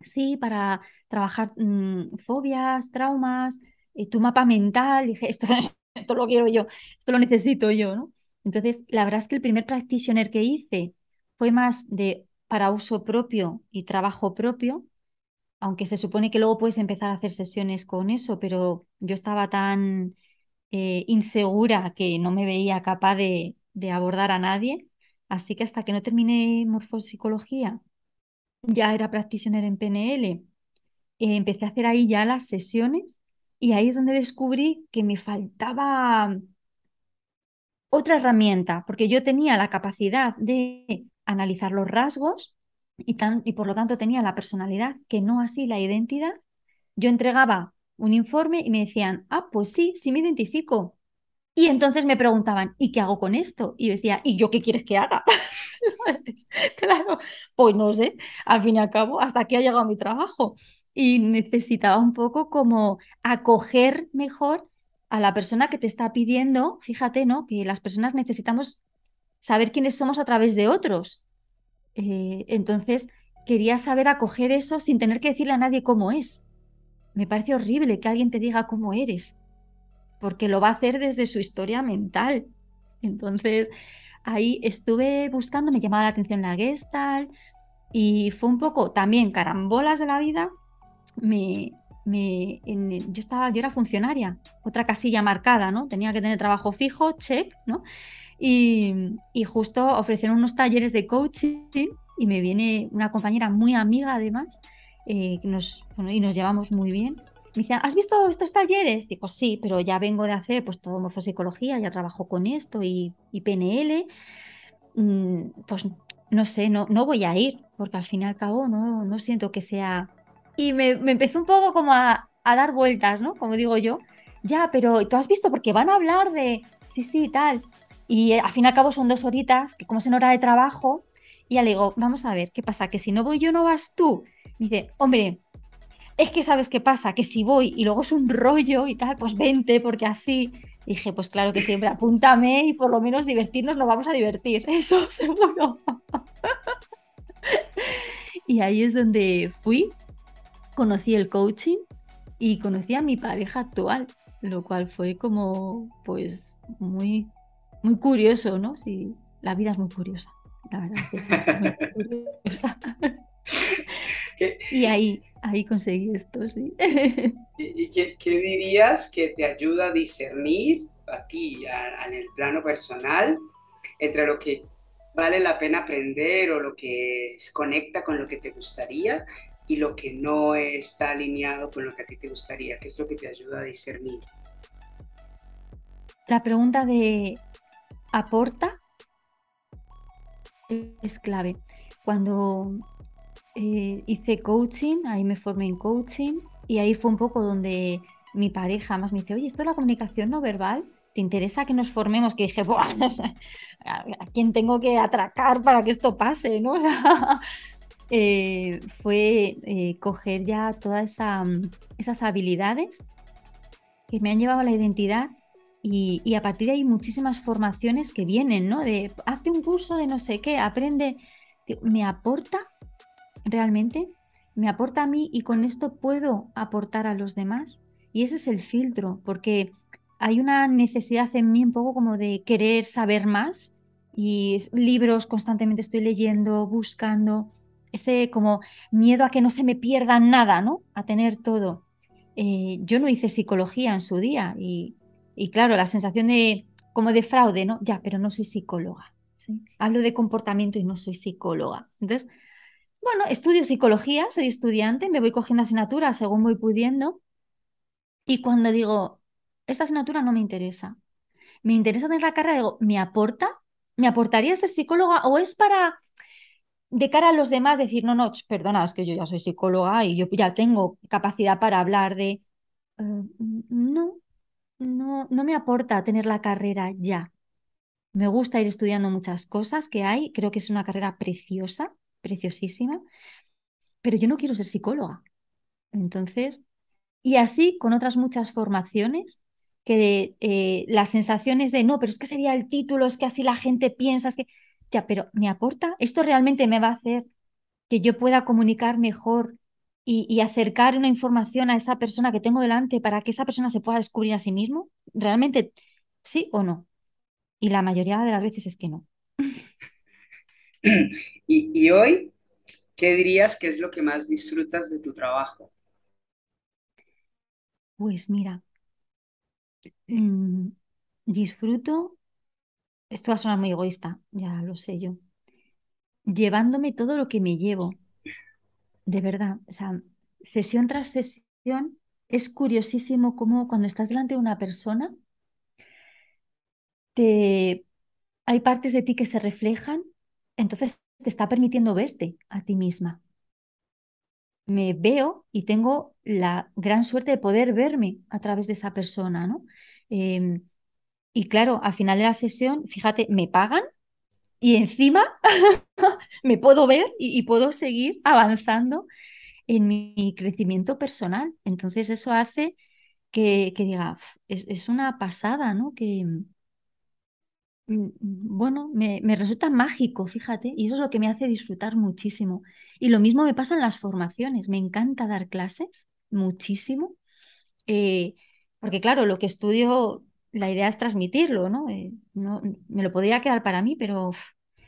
Sí, para trabajar mm, fobias, traumas, eh, tu mapa mental. dije, esto, esto lo quiero yo, esto lo necesito yo, ¿no? Entonces, la verdad es que el primer practitioner que hice fue más de para uso propio y trabajo propio, aunque se supone que luego puedes empezar a hacer sesiones con eso, pero yo estaba tan eh, insegura que no me veía capaz de, abordar a nadie. Así que hasta que no terminé morfopsicología, ya era practitioner en PNL, eh, empecé a hacer ahí ya las sesiones y ahí es donde descubrí que me faltaba otra herramienta, porque yo tenía la capacidad de analizar los rasgos y, y por lo tanto tenía la personalidad, que no así la identidad. Yo entregaba un informe y me decían, ah, pues sí, sí me identifico. Y entonces me preguntaban, ¿y qué hago con esto? Y yo decía, ¿y yo qué quieres que haga? claro, pues no sé, al fin y al cabo, hasta aquí ha llegado mi trabajo. Y necesitaba un poco como acoger mejor a la persona que te está pidiendo, fíjate, ¿no? Que las personas necesitamos saber quiénes somos a través de otros. Eh, entonces, quería saber acoger eso sin tener que decirle a nadie cómo es. Me parece horrible que alguien te diga cómo eres, porque lo va a hacer desde su historia mental. Entonces, ahí estuve buscando, me llamaba la atención la Gestalt y fue un poco también carambolas de la vida. Me, me, yo, estaba, yo era funcionaria, otra casilla marcada, ¿no? Tenía que tener trabajo fijo, check, ¿no? Y, y, justo ofrecieron unos talleres de coaching y me viene una compañera muy amiga además eh, nos, y nos llevamos muy bien. Me decían, ¿has visto estos talleres? Digo, sí, pero ya vengo de hacer pues todo morfopsicología, ya trabajo con esto y, PNL. Mm, pues no sé, no, no voy a ir, porque al fin y al cabo no, no siento que sea... Y me, me empezó un poco como a, a, dar vueltas, ¿no? Como digo yo. Ya, pero tú has visto, porque van a hablar de... Sí, sí, tal. Y eh, al fin y al cabo son dos horitas, que como es en hora de trabajo, y ya le digo, vamos a ver, ¿qué pasa? Que si no voy yo, no vas tú. Dice, hombre, es que sabes qué pasa, que si voy y luego es un rollo y tal, pues vente, porque así. dije, pues claro que siempre, apúntame y por lo menos divertirnos nos vamos a divertir, eso seguro. y ahí es donde fui, conocí el coaching y conocí a mi pareja actual, lo cual fue como, pues, muy, muy curioso, ¿no? Sí, la vida es muy curiosa la verdad y ahí, ahí conseguí esto, sí. ¿Y, qué, dirías que te ayuda a discernir a ti, en el plano personal, entre lo que vale la pena aprender o lo que conecta con lo que te gustaría y lo que no está alineado con lo que a ti te gustaría? ¿Qué es lo que te ayuda a discernir? La pregunta de ¿aporta es clave. Cuando eh, hice coaching, ahí me formé en coaching y ahí fue un poco donde mi pareja más me dice, oye, esto es la comunicación no verbal, ¿te interesa que nos formemos? Que dije, ¿a quién tengo que atracar para que esto pase? ¿no? Eh, fue eh, coger ya todas esa, esas habilidades que me han llevado a la identidad y, a partir de ahí muchísimas formaciones que vienen, ¿no? De hazte un curso de no sé qué, aprende. ¿Me aporta realmente? ¿Me aporta a mí y con esto puedo aportar a los demás? Y ese es el filtro, porque hay una necesidad en mí un poco como de querer saber más y libros constantemente estoy leyendo, buscando, ese como miedo a que no se me pierda nada, ¿no? A tener todo. Eh, yo no hice psicología en su día y, y claro, la sensación de como de fraude, ¿no? Ya, pero no soy psicóloga. Hablo de comportamiento y no soy psicóloga. Entonces, bueno, estudio psicología, soy estudiante, me voy cogiendo asignaturas según voy pudiendo. Y cuando digo, esta asignatura no me interesa, me interesa tener la carrera, digo, ¿me aporta? ¿Me aportaría ser psicóloga o es para de cara a los demás decir, no, no, perdona, es que yo ya soy psicóloga y yo ya tengo capacidad para hablar de... Eh, no, no, no me aporta tener la carrera ya. Me gusta ir estudiando muchas cosas que hay, creo que es una carrera preciosa, preciosísima, pero yo no quiero ser psicóloga. Entonces, y así con otras muchas formaciones, que eh, las sensaciones de, no, pero es que sería el título, es que así la gente piensa, es que, ya, pero ¿me aporta? ¿Esto realmente me va a hacer que yo pueda comunicar mejor y, acercar una información a esa persona que tengo delante para que esa persona se pueda descubrir a sí mismo? ¿Realmente sí o no? Y la mayoría de las veces es que no. y, hoy, ¿qué dirías que es lo que más disfrutas de tu trabajo? Pues mira, mm, disfruto esto va a sonar muy egoísta, ya lo sé yo, llevándome todo lo que me llevo, de verdad, o sea, sesión tras sesión, es curiosísimo cómo cuando estás delante de una persona, te... hay partes de ti que se reflejan, entonces te está permitiendo verte a ti misma. Me veo y tengo la gran suerte de poder verme a través de esa persona, ¿no? Em, y claro, al final de la sesión, fíjate, me pagan y encima me puedo ver y, puedo seguir avanzando en mi crecimiento personal. Entonces eso hace que, diga, es, una pasada, ¿no? Que, bueno, me, me, resulta mágico, fíjate, y eso es lo que me hace disfrutar muchísimo. Y lo mismo me pasa en las formaciones, me encanta dar clases muchísimo, eh, porque claro, lo que estudio la idea es transmitirlo, ¿no? Eh, no me lo podría quedar para mí, pero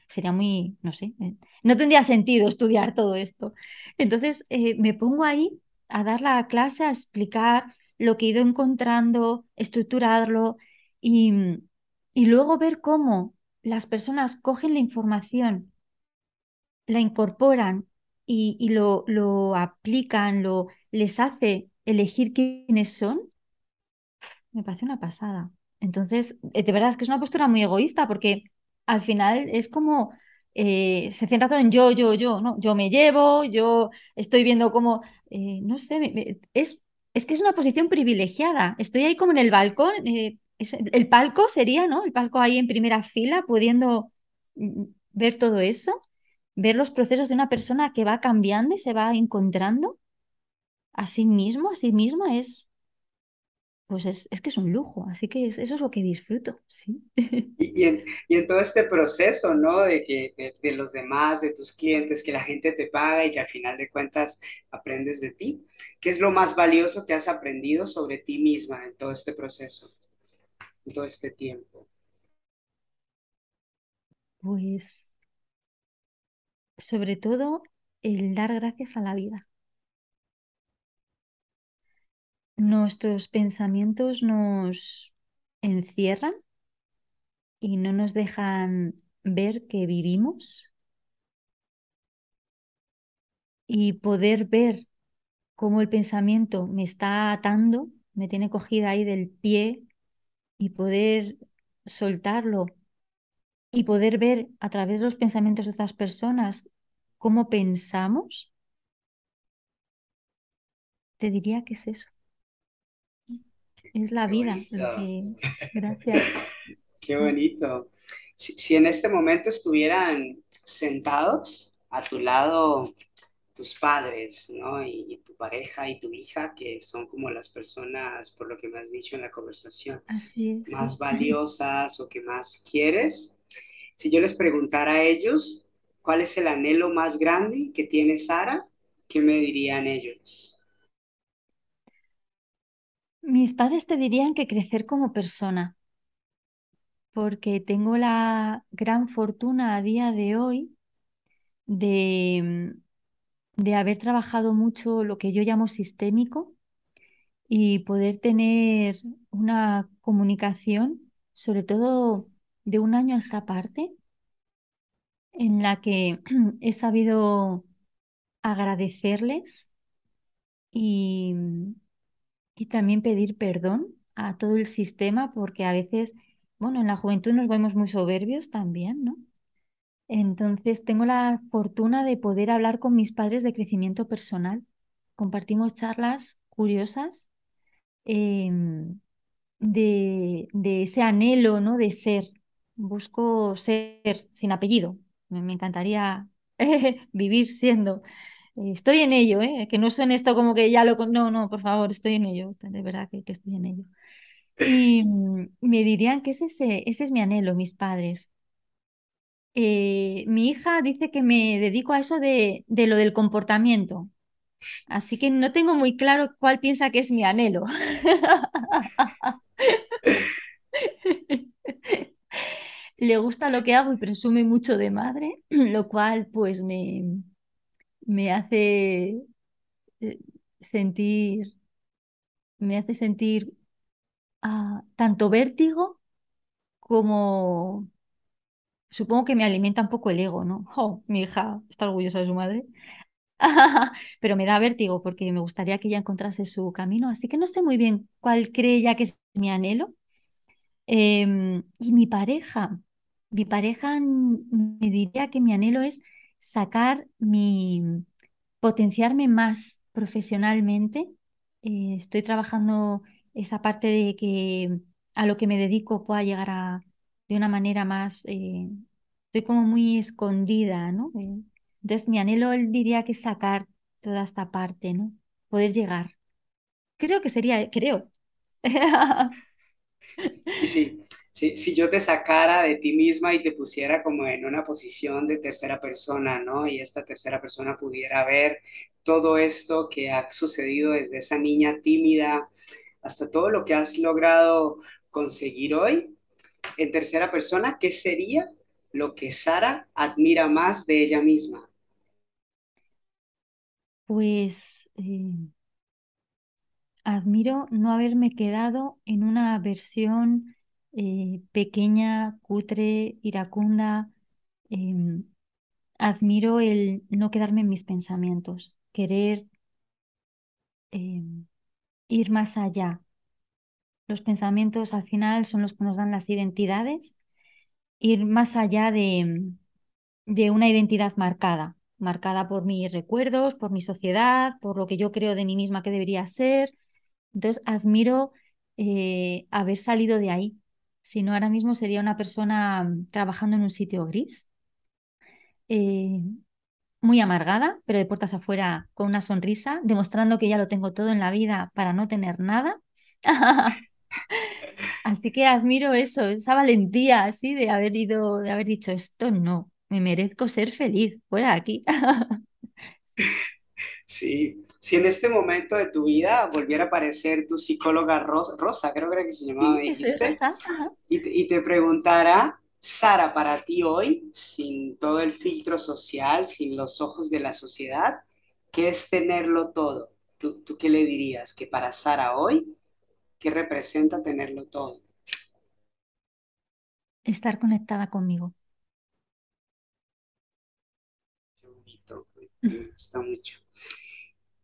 sería muy, no sé, eh, no tendría sentido estudiar todo esto. Entonces me pongo ahí a dar la clase, a explicar lo que he ido encontrando, estructurarlo y, y luego ver cómo las personas cogen la información, la incorporan y, y lo, lo aplican, lo, les hace elegir quiénes son me parece una pasada. Entonces, eh, de verdad es que es una postura muy egoísta porque al final es como eh, se centra todo en yo, yo, yo, ¿no? Yo me llevo, yo estoy viendo cómo, eh, no sé, es, es que es una posición privilegiada. Estoy ahí como en el balcón, el palco sería, ¿no? El palco ahí en primera fila, pudiendo mm, ver todo eso, ver los procesos de una persona que va cambiando y se va encontrando a sí mismo, a sí misma, es, pues es, que es un lujo, así que eso es lo que disfruto, sí. Y, en, todo este proceso, ¿no? De, que, de, los demás, de tus clientes, que la gente te paga y que al final de cuentas aprendes de ti, ¿qué es lo más valioso que has aprendido sobre ti misma en todo este proceso, todo este tiempo? Pues sobre todo el dar gracias a la vida. nuestros pensamientos nos encierran y no nos dejan ver que vivimos y poder ver cómo el pensamiento me está atando, me tiene cogida ahí del pie y poder soltarlo y poder ver a través de los pensamientos de otras personas cómo pensamos, te diría que es eso. Es la vida. Gracias. Qué bonito. Si, en este momento estuvieran sentados a tu lado tus padres, ¿no? Y, tu pareja y tu hija, que son como las personas, por lo que me has dicho en la conversación, más valiosas o que más quieres. Si yo les preguntara a ellos, ¿cuál es el anhelo más grande que tiene Sara? ¿Qué me dirían ellos? Mis padres te dirían que crecer como persona, porque tengo la gran fortuna a día de hoy de, de haber trabajado mucho lo que yo llamo sistémico y poder tener una comunicación, sobre todo de un año a esta parte, en la que he sabido agradecerles y, y también pedir perdón a todo el sistema, porque a veces, bueno, en la juventud nos vemos muy soberbios también, ¿no? Entonces tengo la fortuna de poder hablar con mis padres de crecimiento personal. Compartimos charlas curiosas em, de, ese anhelo, ¿no? De ser. Busco ser sin apellido. Me, encantaría vivir siendo. Estoy en ello, ¿eh? que no suene esto como que ya lo... No, no, por favor, estoy en ello, de verdad que, estoy en ello. Y mm, me dirían que ese, ese es mi anhelo, mis padres. Eh, mi hija dice que me dedico a eso de, de lo del comportamiento, así que no tengo muy claro cuál piensa que es mi anhelo. Le gusta lo que hago y presume mucho de madre, lo cual pues me, me hace eh, sentir, me hace sentir ah, tanto vértigo como supongo que me alimenta un poco el ego, ¿no? Oh, mi hija está orgullosa de su madre. Pero me da vértigo porque me gustaría que ella encontrase su camino, así que no sé muy bien cuál cree ella que es mi anhelo. Em, y mi pareja, mi pareja me diría que mi anhelo es sacar mi, potenciarme más profesionalmente. Eh, estoy trabajando esa parte de que a lo que me dedico pueda llegar a, de una manera más, eh, estoy como muy escondida, ¿no? Eh, entonces mi anhelo, él diría que sacar toda esta parte, ¿no? Poder llegar. Creo que sería, creo. Y sí, si, yo te sacara de ti misma y te pusiera como en una posición de tercera persona, ¿no? Y esta tercera persona pudiera ver todo esto que ha sucedido desde esa niña tímida hasta todo lo que has logrado conseguir hoy, en tercera persona, ¿qué sería lo que Sara admira más de ella misma? Pues eh, admiro no haberme quedado en una versión eh, pequeña, cutre, iracunda. Em, admiro el no quedarme en mis pensamientos, querer em, ir más allá. Los pensamientos al final son los que nos dan las identidades, ir más allá de, de una identidad marcada, marcada por mis recuerdos, por mi sociedad, por lo que yo creo de mí misma que debería ser. Entonces, admiro eh, haber salido de ahí. Si no, ahora mismo sería una persona mm, trabajando en un sitio gris, eh, muy amargada, pero de puertas afuera con una sonrisa, demostrando que ya lo tengo todo en la vida para no tener nada. Así que admiro eso, esa valentía así de haber ido, de haber dicho esto no, me merezco ser feliz, fuera aquí. Sí, si en este momento de tu vida volviera a aparecer tu psicóloga Rosa, creo que era que se llamaba, dijiste, y te, y te preguntara, Sara, para ti hoy, sin todo el filtro social, sin los ojos de la sociedad, ¿qué es tenerlo todo? ¿Tú, tú qué le dirías? Que para Sara hoy, ¿qué representa tenerlo todo? Estar conectada conmigo. Qué bonito, me gusta mucho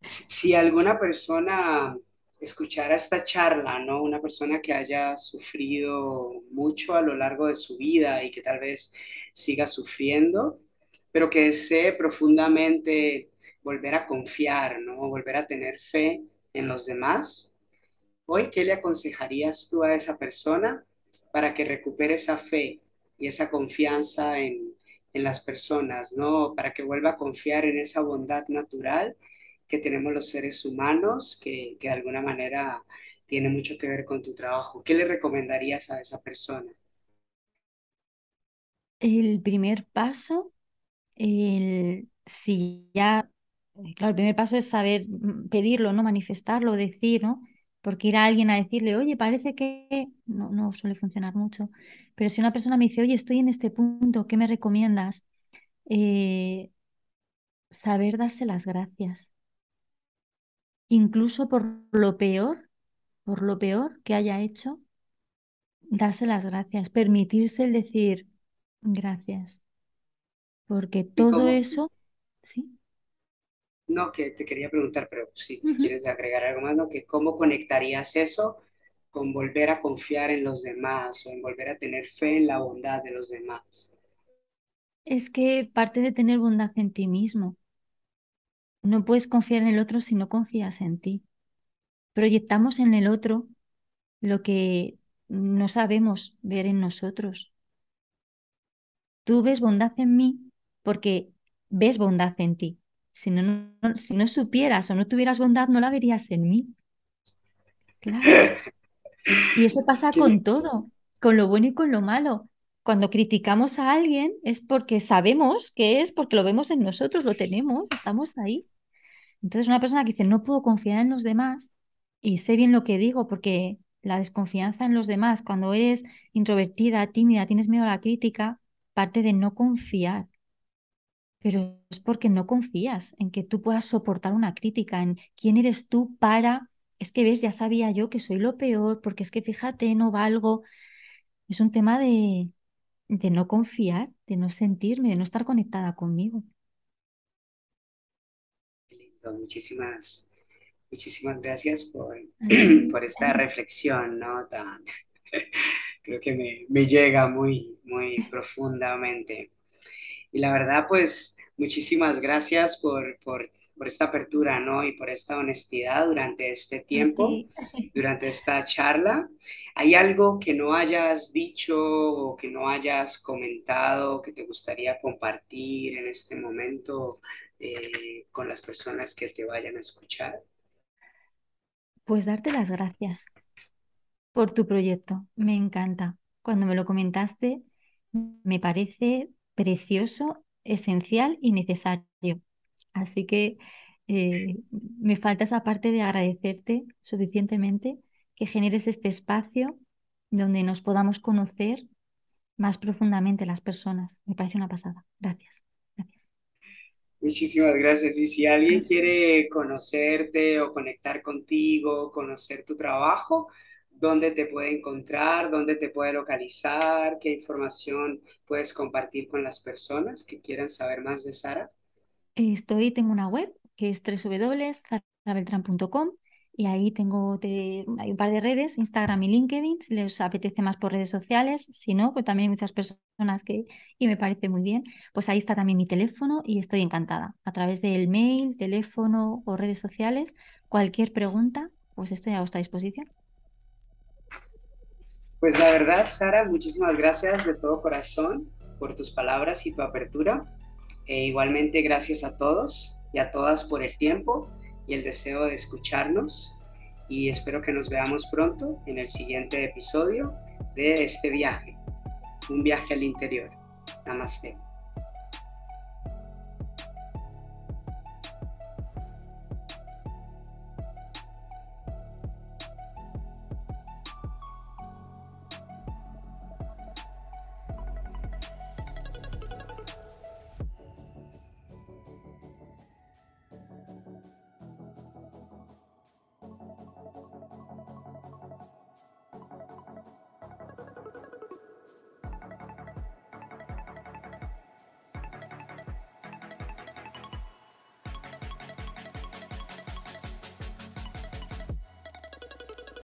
si alguna persona escuchara esta charla, ¿no? Una persona que haya sufrido mucho a lo largo de su vida y que tal vez siga sufriendo, pero que desee profundamente volver a confiar, ¿no? Volver a tener fe en los demás. Hoy, ¿qué le aconsejarías tú a esa persona para que recupere esa fe y esa confianza en, las personas, ¿no? Para que vuelva a confiar en esa bondad natural que tenemos los seres humanos, que, de alguna manera tiene mucho que ver con tu trabajo. ¿Qué le recomendarías a esa persona? El primer paso, el, si ya, claro, el primer paso es saber mm, pedirlo, no manifestarlo, decir, ¿no? Porque ir a alguien a decirle, oye, parece que no, no suele funcionar mucho, pero si una persona me dice, oye, estoy en este punto, ¿qué me recomiendas? Eh, saber darse las gracias incluso por lo peor, por lo peor que haya hecho, darse las gracias, permitirse el decir gracias. Porque todo eso, ¿sí? No, que te quería preguntar, pero si, quieres agregar algo más, ¿no? Que cómo conectarías eso con volver a confiar en los demás o en volver a tener fe en la bondad de los demás. Es que parte de tener bondad en ti mismo. No puedes confiar en el otro si no confías en ti. Proyectamos en el otro lo que no sabemos ver en nosotros. Tú ves bondad en mí porque ves bondad en ti. Si no, si no supieras o no tuvieras bondad, no la verías en mí. Claro. Y eso pasa con todo, con lo bueno y con lo malo. Cuando criticamos a alguien es porque sabemos que es, porque lo vemos en nosotros, lo tenemos, estamos ahí. Entonces, una persona que dice, no puedo confiar en los demás, y sé bien lo que digo, porque la desconfianza en los demás, cuando eres introvertida, tímida, tienes miedo a la crítica, parte de no confiar. Pero es porque no confías en que tú puedas soportar una crítica, en quién eres tú para, es que ves, ya sabía yo que soy lo peor, porque es que fíjate, no valgo. Es un tema de, de no confiar, de no sentirme, de no estar conectada conmigo. Muchísimas, muchísimas gracias por, por esta reflexión, ¿no? Tan, creo que me, me llega muy, muy profundamente. Y la verdad, pues, muchísimas gracias por, por por esta apertura, ¿no? Y por esta honestidad durante este tiempo, durante esta charla. ¿Hay algo que no hayas dicho o que no hayas comentado que te gustaría compartir en este momento eh, con las personas que te vayan a escuchar? Pues darte las gracias por tu proyecto. Me encanta. Cuando me lo comentaste, me parece precioso, esencial y necesario. Así que eh, me falta esa parte de agradecerte suficientemente que generes este espacio donde nos podamos conocer más profundamente las personas. Me parece una pasada. Gracias. Gracias. Muchísimas gracias. Y si alguien quiere conocerte o conectar contigo, conocer tu trabajo, ¿dónde te puede encontrar? ¿Dónde te puede localizar? ¿Qué información puedes compartir con las personas que quieran saber más de Sara? Estoy, tengo una web que es www.zarabeltran.com y ahí tengo hay un par de redes, Instagram y LinkedIn, si les apetece más por redes sociales, si no, pues también hay muchas personas que, y me parece muy bien, pues ahí está también mi teléfono y estoy encantada. A través del mail, teléfono o redes sociales, cualquier pregunta, pues estoy a vuestra disposición. Pues la verdad, Sara, muchísimas gracias de todo corazón por tus palabras y tu apertura. E igualmente gracias a todos y a todas por el tiempo y el deseo de escucharnos y espero que nos veamos pronto en el siguiente episodio de este viaje, un viaje al interior. Namaste.